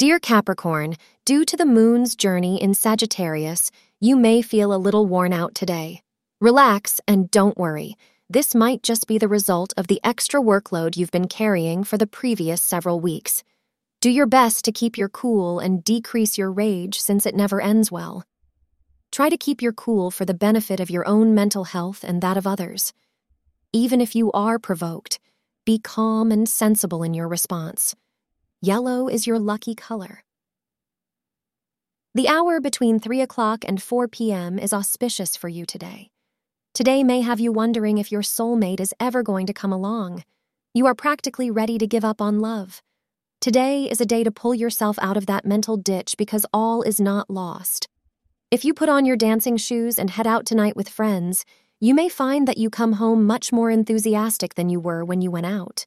Dear Capricorn, due to the moon's journey in Sagittarius, you may feel a little worn out today. Relax and don't worry. This might just be the result of the extra workload you've been carrying for the previous several weeks. Do your best to keep your cool and decrease your rage since it never ends well. Try to keep your cool for the benefit of your own mental health and that of others. Even if you are provoked, be calm and sensible in your response. Yellow is your lucky color. The hour between 3 o'clock and 4 p.m. is auspicious for you today. Today may have you wondering if your soulmate is ever going to come along. You are practically ready to give up on love. Today is a day to pull yourself out of that mental ditch because all is not lost. If you put on your dancing shoes and head out tonight with friends, you may find that you come home much more enthusiastic than you were when you went out.